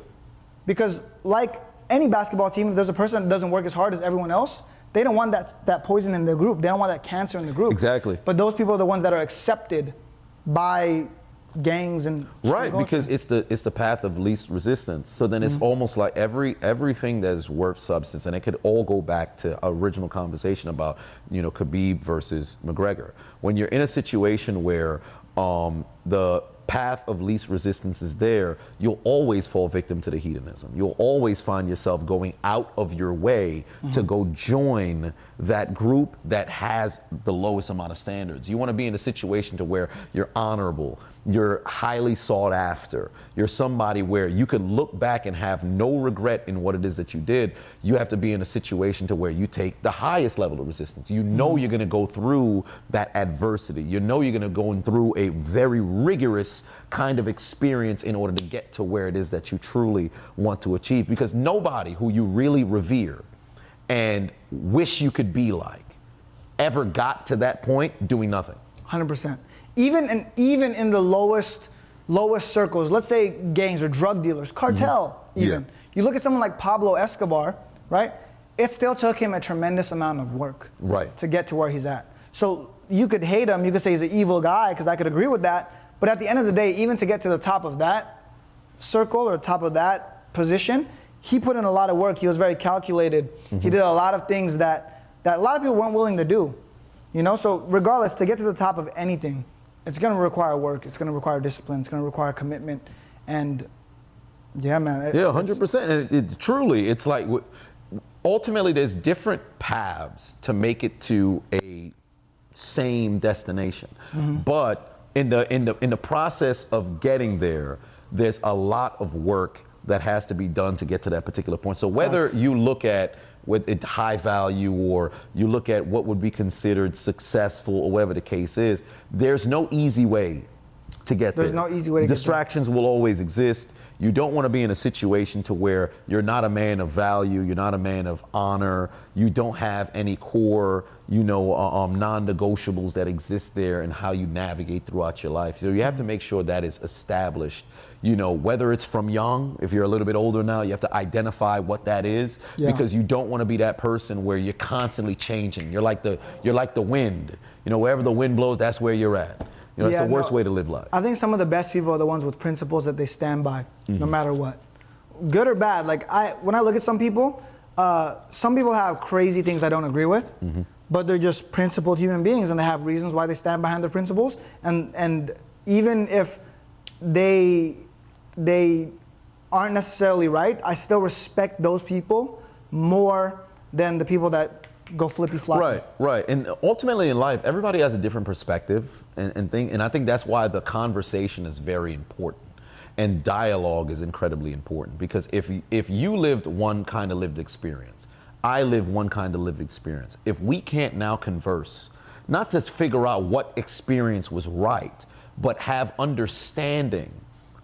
Because like any basketball team, if there's a person that doesn't work as hard as everyone else, they don't want that, that poison in the group. They don't want that cancer in the group. Exactly. But those people are the ones that are accepted by gangs and Right, because it's the it's the path of least resistance. So then it's Mm-hmm. almost like every everything that is worth substance, and it could all go back to original conversation about you know Khabib versus McGregor. When you're in a situation where um, the path of least resistance is there, you'll always fall victim to the hedonism. You'll always find yourself going out of your way to go join that group that has the lowest amount of standards. You want to be in a situation to where you're honorable, you're highly sought after, you're somebody where you can look back and have no regret in what it is that you did. You have to be in a situation to where you take the highest level of resistance. You know you're going to go through that adversity. You know you're going to go through a very rigorous kind of experience in order to get to where it is that you truly want to achieve because nobody who you really revere and wish you could be like ever got to that point doing nothing. Hundred percent. Even and even in the lowest lowest circles, let's say gangs or drug dealers, mm-hmm. cartel, even. Yeah. You look at someone like Pablo Escobar, right? It still took him a tremendous amount of work, Right. to get to where he's at. So you could hate him, you could say he's an evil guy, because I could agree with that. But at the end of the day, even to get to the top of that circle or top of that position, he put in a lot of work. He was very calculated. He mm-hmm. did a lot of things that, that a lot of people weren't willing to do. You know, so regardless, to get to the top of anything, it's gonna require work. It's gonna require discipline. It's gonna require commitment, and yeah, man. it- Yeah, hundred percent. And it, it, truly, it's like ultimately there's different paths to make it to a same destination, mm-hmm. but in the in the in the process of getting there, there's a lot of work that has to be done to get to that particular point. So whether you look at with it high value or you look at what would be considered successful or whatever the case is, there's no easy way to get There's there. There's no easy way to get there. Distractions will always exist. You don't want to be in a situation to where you're not a man of value, you're not a man of honor, you don't have any core, you know, uh, um, non-negotiables that exist there and how you navigate throughout your life. So you have to make sure that is established. You know, whether it's from young, if you're a little bit older now, you have to identify what that is Yeah. because you don't want to be that person where you're constantly changing. You're like the you're like the wind. You know, wherever the wind blows, that's where you're at. You know, Yeah, it's the worst no, way to live life. I think some of the best people are the ones with principles that they stand by, no Mm-hmm. matter what, good or bad. Like I, when I look at some people, uh, some people have crazy things I don't agree with, Mm-hmm. but they're just principled human beings, and they have reasons why they stand behind their principles. And and even if they they aren't necessarily right, I still respect those people more than the people that go flippy floppy. Right, right. And ultimately in life, everybody has a different perspective and, and thing, and I think that's why the conversation is very important. And dialogue is incredibly important because if if you lived one kind of lived experience, I live one kind of lived experience. If we can't now converse, not to figure out what experience was right, but have understanding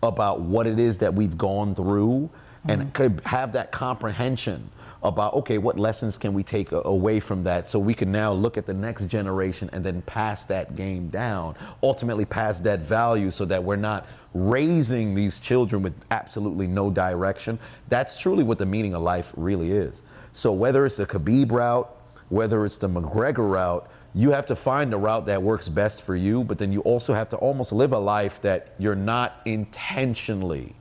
about what it is that we've gone through and mm-hmm. could have that comprehension about okay what lessons can we take away from that so we can now look at the next generation and then pass that game down ultimately pass that value so that we're not raising these children with absolutely no direction? That's truly what the meaning of life really is. So whether it's the khabib route whether it's the mcgregor route you have to find a route that works best for you, but then you also have to almost live a life that you're not intentionally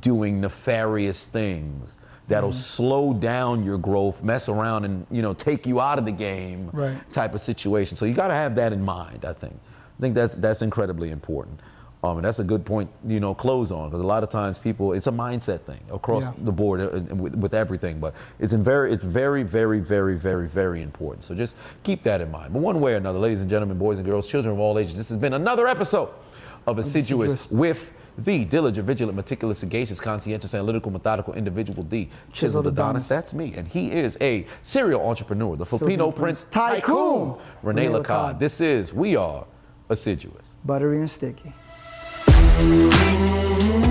doing nefarious things that'll mm-hmm. slow down your growth, mess around and, you know, take you out of the game Right. type of situation. So you got to have that in mind, I think. I think that's that's incredibly important. Um, and that's a good point, you know, close on because a lot of times people, it's a mindset thing across Yeah. the board uh, with, with everything. But it's in very, it's very, very, very, very, very important. So just keep that in mind. But one way or another, ladies and gentlemen, boys and girls, children of all ages, this has been another episode of Assiduous with the diligent, vigilant, meticulous, sagacious, conscientious, analytical, methodical individual D. Chisel Chisel the Adonis. That's me. And he is a serial entrepreneur, the Filipino Prince Prince Tycoon, Tycoon, Rene Rene Lacad. Lacad. This is We Are Assiduous. Buttery and sticky. Mm-hmm.